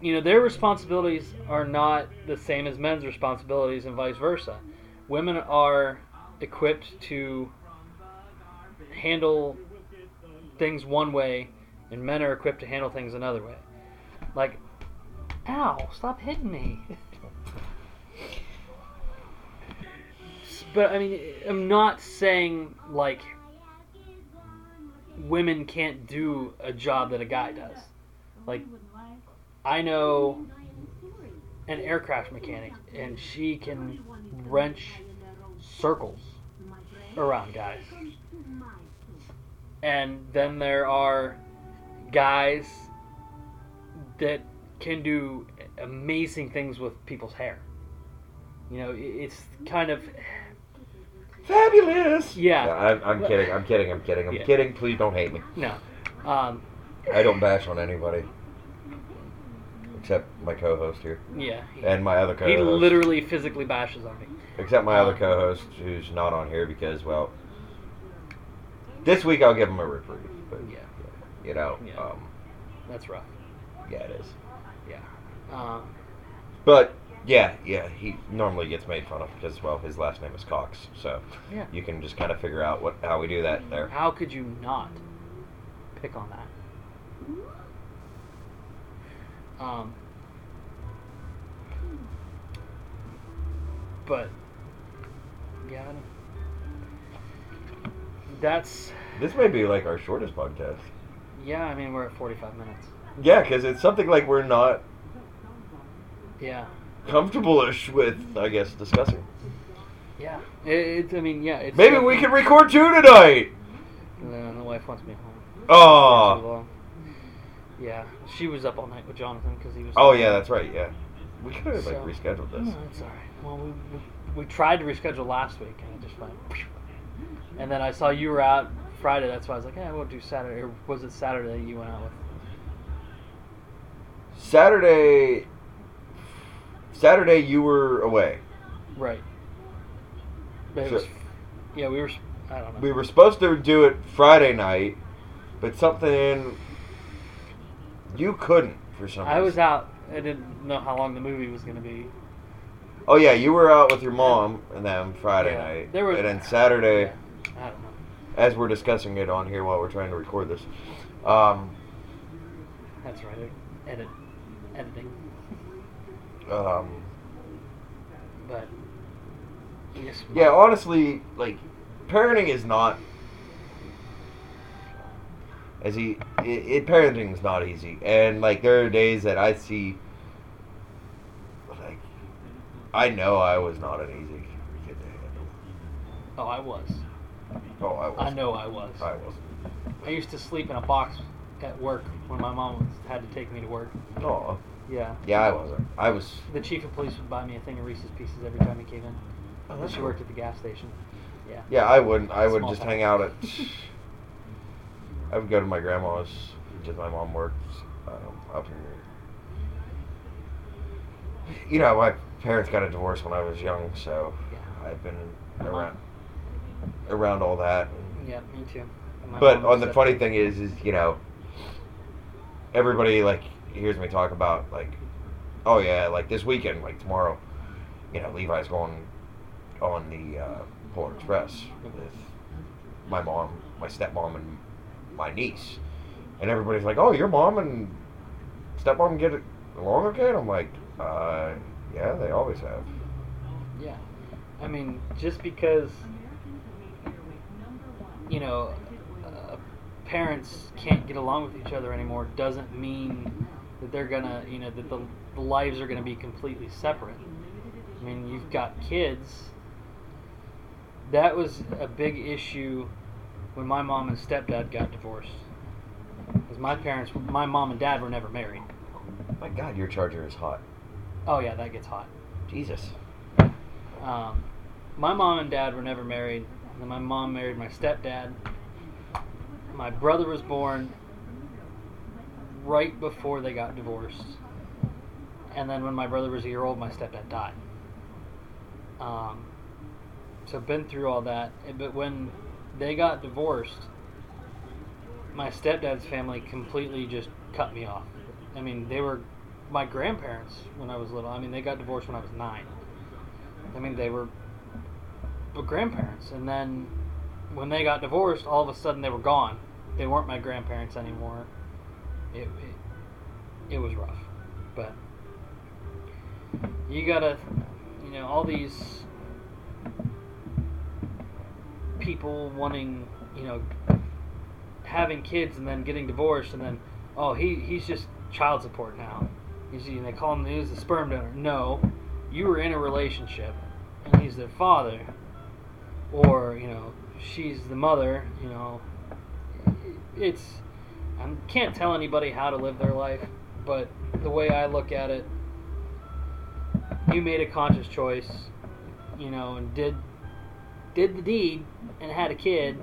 you know, their responsibilities are not the same as men's responsibilities, and vice versa. Women are equipped to handle things one way, and men are equipped to handle things another way. Like, ow, stop hitting me. but, I mean, I'm not saying, like, women can't do a job that a guy does. Like, I know an aircraft mechanic, and she can wrench circles around guys. And then there are guys that can do amazing things with people's hair. You know, it's kind of Fabulous. yeah. I'm, I'm kidding. I'm kidding. I'm kidding. I'm Yeah. kidding. Please don't hate me. No, um, I don't bash on anybody except my co-host here yeah. and my other co-host. He literally physically bashes on me. except my other Um, co-host who's not on here because well, this week I'll give him a reprieve. But Yeah, you know, Yeah. um, that's rough. yeah, it is. Yeah. Um, But yeah, yeah, he normally gets made fun of because well, his last name is Cox, so Yeah. you can just kind of figure out what how we do that there. How could you not pick on that? Um, but yeah, I that's This may be like our shortest podcast. yeah. I mean, we're at forty-five minutes. Yeah, because it's something like we're not Yeah, comfortable-ish with, I guess, discussing. Yeah. It, it's. I mean, yeah. It's Maybe we can record two tonight. No, the wife wants me home. Oh. Yeah, she was up all night with Jonathan because he was. Oh yeah, that's right. Yeah, we could have like rescheduled this. No, it's all right. Well, we, we, we tried to reschedule last week and it just went. And then I saw you were out Friday. That's why I was like, yeah, we'll do Saturday. Or was it Saturday you went out with? Saturday. Saturday, you were away. Right. But So- was, yeah, we were. I don't know. We were supposed to do it Friday night, but something you couldn't for some reason. I was out. I didn't know how long the movie was going to be. Oh yeah, you were out with your mom and them Friday Yeah, night, there was- and then Saturday, Yeah, I don't know. as we're discussing it on here while we're trying to record this. Um, That's right. Edit, editing. Um, But yes. yeah, honestly, like parenting is not as he it, it parenting is not easy, and like there are days that I see, like I know I was not an easy kid to handle. Oh, I was. Oh, I was. I know I was. I was. I used to sleep in a box at work when my mom had to take me to work. Oh, Yeah. yeah, I wasn't. I was. The chief of police would buy me a thing of Reese's Pieces every time he came in. Oh, When that's she cool. worked at the gas station. Yeah. Yeah, I wouldn't. I would Small just hang out at. I would go to my grandma's because my mom works um, up in. You know, my parents got a divorce when I was young, so Yeah. I've been around around all that. Yeah, me too. My But on the funny thing is, is you know, everybody like hears me talk about like, oh yeah, like this weekend, like tomorrow, you know, Levi's going on the uh, Polar Express with my mom, my stepmom, and my niece, and everybody's like, oh, your mom and stepmom get along okay? And I'm like, uh, yeah, they always have. Yeah. I mean, just because, you know, uh, parents can't get along with each other anymore doesn't mean that they're gonna, you know, that the, the lives are gonna be completely separate. I mean, you've got kids. That was a big issue when my mom and stepdad got divorced. Because my parents, my mom and dad were never married. My God, your charger is hot. Oh, yeah, that gets hot. Jesus. Um, my mom and dad were never married. And then my mom married my stepdad. My brother was born right before they got divorced. And then when my brother was a year old, my stepdad died. Um, so been through all that. But when they got divorced, my stepdad's family completely just cut me off. I mean, they were my grandparents when I was little. I mean, they got divorced when I was nine. I mean, they were but grandparents, and then when they got divorced, all of a sudden they were gone. They weren't my grandparents anymore. It it, was rough, but you gotta, you know, all these people wanting, you know, having kids and then getting divorced, and then oh he he's just child support now. You know, they call him he's the sperm donor. No, you were in a relationship, and he's their father, or you know she's the mother. You know, it's I can't tell anybody how to live their life, but the way I look at it, you made a conscious choice, you know, and did did the deed and had a kid.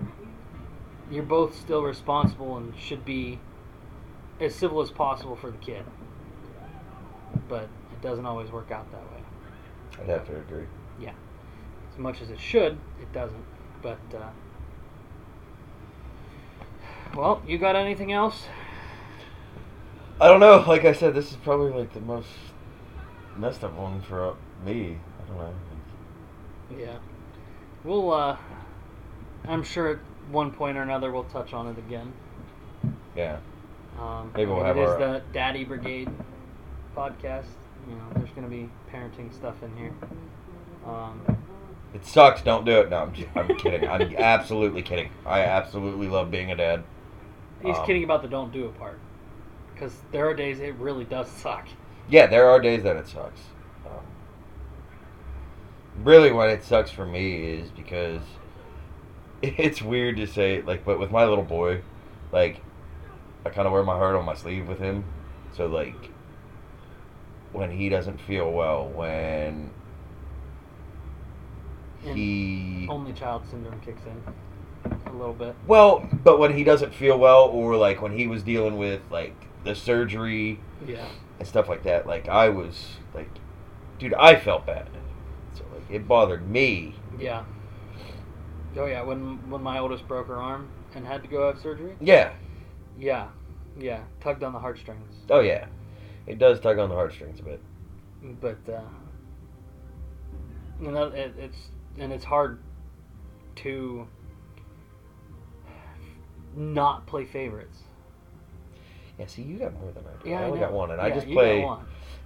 You're both still responsible and should be as civil as possible for the kid. But it doesn't always work out that way. I'd have to agree. Yeah. As much as it should, it doesn't. But uh, well, you got anything else? I don't know. Like I said, this is probably like the most messed up one for uh, me. I don't know. Yeah. We'll. Uh, I'm sure at one point or another we'll touch on it again. Yeah. Um, Maybe we'll have it is our- the Daddy Brigade podcast. You know, there's going to be parenting stuff in here. Um, It sucks. Don't do it. No, I'm, just, I'm kidding. I'm absolutely kidding. I absolutely love being a dad. He's Um, kidding about the don't do it part. Because there are days it really does suck. Yeah, there are days that it sucks. Um, really what it sucks for me is because it's weird to say like but with my little boy like i kind of wear my heart on my sleeve with him so like when he doesn't feel well when And he only child syndrome kicks in a little bit. well but when he doesn't feel well or like when he was dealing with like the surgery Yeah. and stuff like that like i was like dude i felt bad so like it bothered me Yeah. Oh yeah, when when my oldest broke her arm and had to go have surgery. yeah Yeah. Yeah. Tugged on the heartstrings. oh yeah it does tug on the heartstrings a bit But uh you know, it, it's and it's hard to not play favorites. Yeah, see, you got more than I do. Yeah, I only got one, and I just play.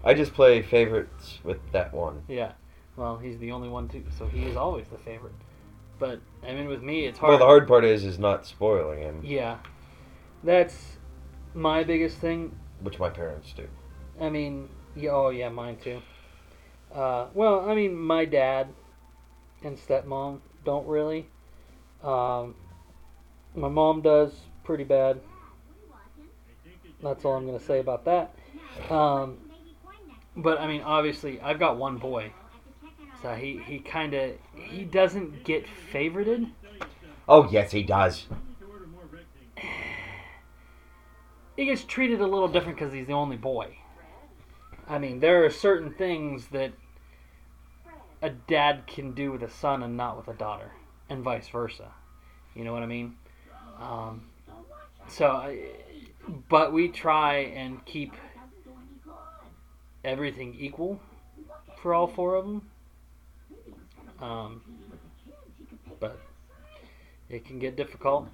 I just play favorites with that one. Yeah. Well, he's the only one too, so he is always the favorite. But I mean, with me, it's hard. Well, the hard part is is not spoiling him, Yeah, that's my biggest thing. which my parents do. I mean, yeah, oh yeah, mine too. Uh, well, I mean, my dad and stepmom don't really. Um, my mom does pretty bad. That's all I'm gonna say about that. Um, but I mean, obviously, I've got one boy, so he he kind of he doesn't get favorited. Oh yes, he does. he gets treated a little different because he's the only boy. I mean, there are certain things that a dad can do with a son and not with a daughter, and vice versa. You know what I mean? Um, so, I, but we try and keep everything equal for all four of them. Um, but it can get difficult,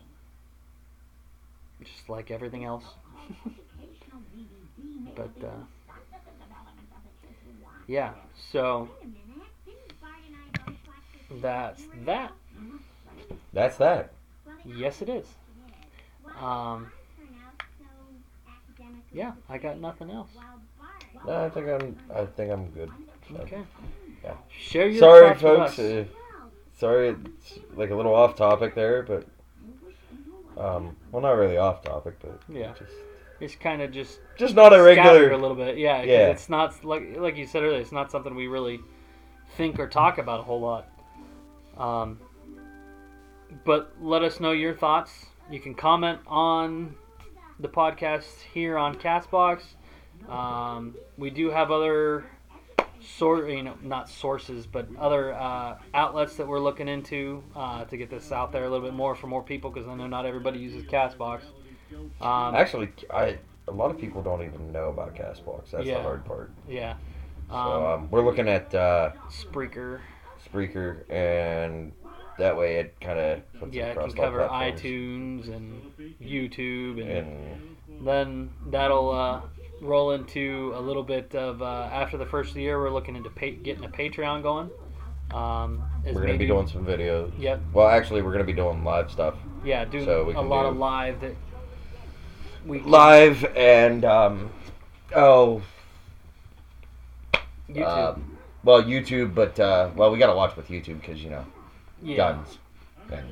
just like everything else. but uh, yeah, so that's that. That's that. Yes, it is. Um, yeah, I got nothing else. No, I think I'm. I think I'm good. Okay. Yeah. Share your Sorry, folks. Uh, sorry, it's like a little off topic there, but um, well, not really off topic, but Yeah. just It's kind of just just not a regular. a little bit. Yeah, Yeah. It's not like like you said earlier. It's not something we really think or talk about a whole lot. Um, but let us know your thoughts. You can comment on the podcast here on Castbox. Um, we do have other sort, you know, not sources, but other uh, outlets that we're looking into uh, to get this out there a little bit more for more people because I know not everybody uses Castbox. Um, Actually, I a lot of people don't even know about Castbox. That's Yeah. the hard part. yeah. So Um, um, we're looking at uh, Spreaker. Spreaker, and that way it kind of Yeah, it can cover platforms. iTunes and YouTube, and, And then that'll uh, roll into a little bit of uh, after the first year. We're looking into pa- getting a Patreon going. Um, we're gonna maybe- be doing some videos. Yep. Well, actually, we're gonna be doing live stuff. Yeah, doing So we a lot do- of live that we can- Live and um, oh, YouTube. um, well, YouTube, but uh, well, we gotta watch with YouTube because you know yeah. guns and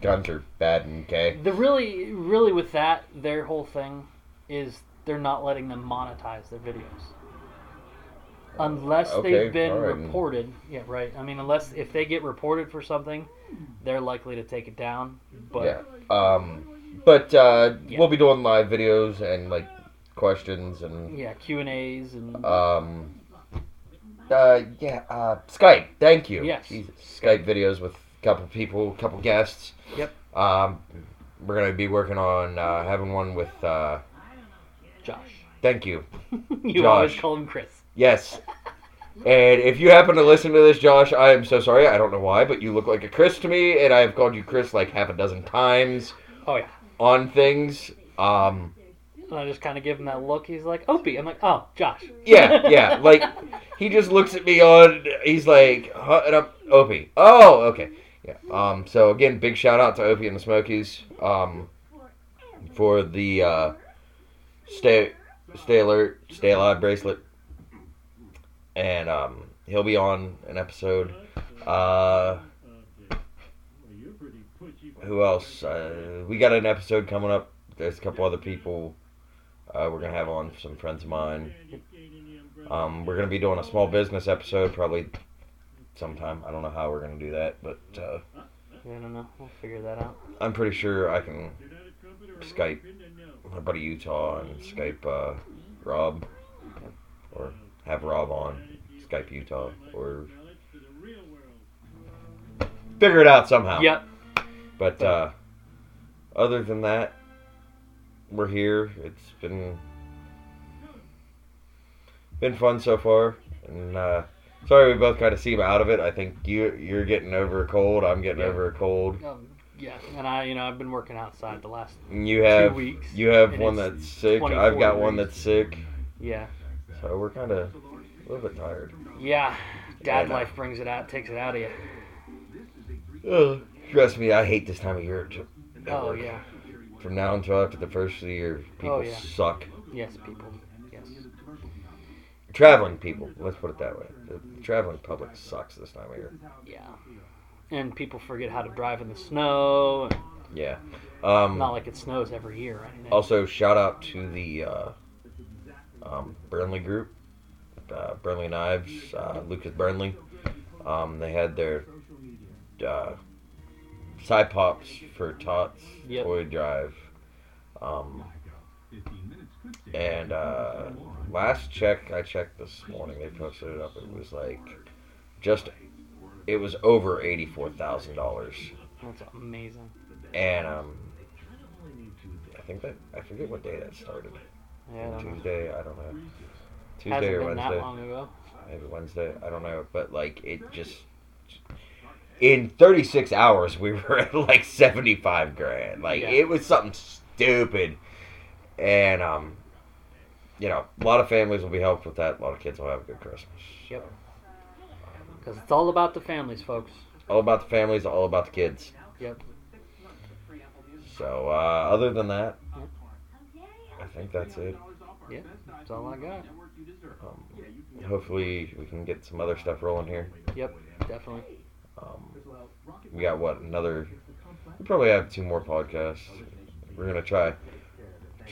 guns are bad and gay. The really, really with that, their whole thing is they're not letting them monetize their videos. Unless Okay, they've been alright. reported. Yeah, right. I mean, unless if they get reported for something, they're likely to take it down. But yeah. Um, but uh, Yeah. we'll be doing live videos and like questions and yeah, Q and A's and um, uh, yeah, uh, Skype. Thank you. Yes. Jesus. Skype videos with a couple people, a couple guests. Yep. Um, we're gonna be working on uh, having one with. Uh, Josh. thank you. you always call him Chris. Yes. And if you happen to listen to this, Josh, I am so sorry. I don't know why, but you look like a Chris to me, and I have called you Chris like half a dozen times Oh yeah. on things. Um, And I just kind of give him that look. He's like, Opie. I'm like, oh, Josh. yeah, yeah. Like he just looks at me on. He's like, huh, and up, Opie. Oh, okay. Yeah. Um. So again, big shout out to Opie and the Smokies. Um, for the uh, stay stay alert, stay alive bracelet. And um, he'll be on an episode. Uh, who else? Uh, we got an episode coming up. There's a couple other people uh, we're gonna have on some friends of mine. Um, we're gonna be doing a small business episode probably sometime. I don't know how we're gonna do that, but uh, I don't know. We'll figure that out. I'm pretty sure I can Skype my buddy Utah and Skype uh, Rob, or have Rob on Skype Utah, or figure it out somehow. Yep. But uh, other than that, we're here. It's been been fun so far, and uh, sorry we both kind of seem out of it. I think you you're getting over a cold. I'm getting Yeah. over a cold. Um, yeah, and I, you know, I've been working outside the last. And You have weeks, you have one that's sick. I've got one that's sick. Yeah. So we're kind of a little bit tired. Yeah. Dad Yeah. life brings it out, takes it out of you. Ugh. Trust me, I hate this time of year. to- at Oh work. yeah. From now until after the first of the year, people Oh, yeah. suck. Yes, people. Yes. Traveling people, let's put it that way. The traveling public sucks this time of year. Yeah. And people forget how to drive in the snow. Yeah. Um, Not like it snows every year anything. also, shout out to the uh, um, Burnley group, uh, Burnley Knives, uh, Lucas Burnley. Um, they had their side pops for Tots Yep. Toy Drive. Um, and uh, last check I checked this morning, they posted it up. It was like just it was over eighty four thousand dollars, That's amazing. and um, I think that I forget what day that started. Yeah, I don't know. Tuesday, I don't know. Tuesday Hasn't or been that Wednesday, long ago. maybe Wednesday. I don't know, but like it just in 36 hours we were at like 75 grand. Like Yeah. it was something stupid, and um, you know, a lot of families will be helped with that. A lot of kids will have a good Christmas. Yep. Because it's all about the families, folks. All about the families, all about the kids. Yep. So uh, other than that, I think that's it. Yep. That's all I got. Um, hopefully we can get some other stuff rolling here. Yep. Definitely. Um, we got what another? We probably have two more podcasts. We're gonna try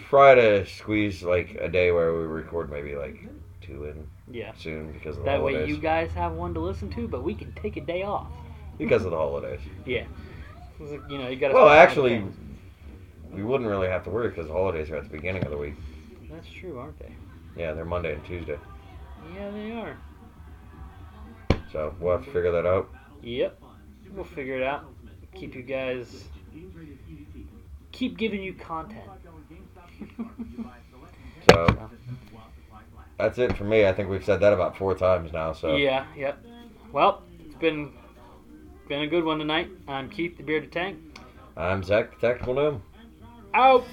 try to squeeze like a day where we record maybe like two in Yeah. soon because of the That way you guys have one to listen to, but we can take a day off. because of the holidays. Yeah. You know, you got to. Well, actually, we wouldn't really have to worry because the holidays are at the beginning of the week. That's true, aren't they? Yeah, they're Monday and Tuesday, Yeah, they are. so we'll have to figure that out. Yep. We'll figure it out. Keep you guys. Keep giving you content. So that's it for me. I think we've said that about four times now. So Yeah, yep. Well, it's been been a good one tonight. I'm Keith, the bearded tank. I'm Zach, the tactical gnome. Out.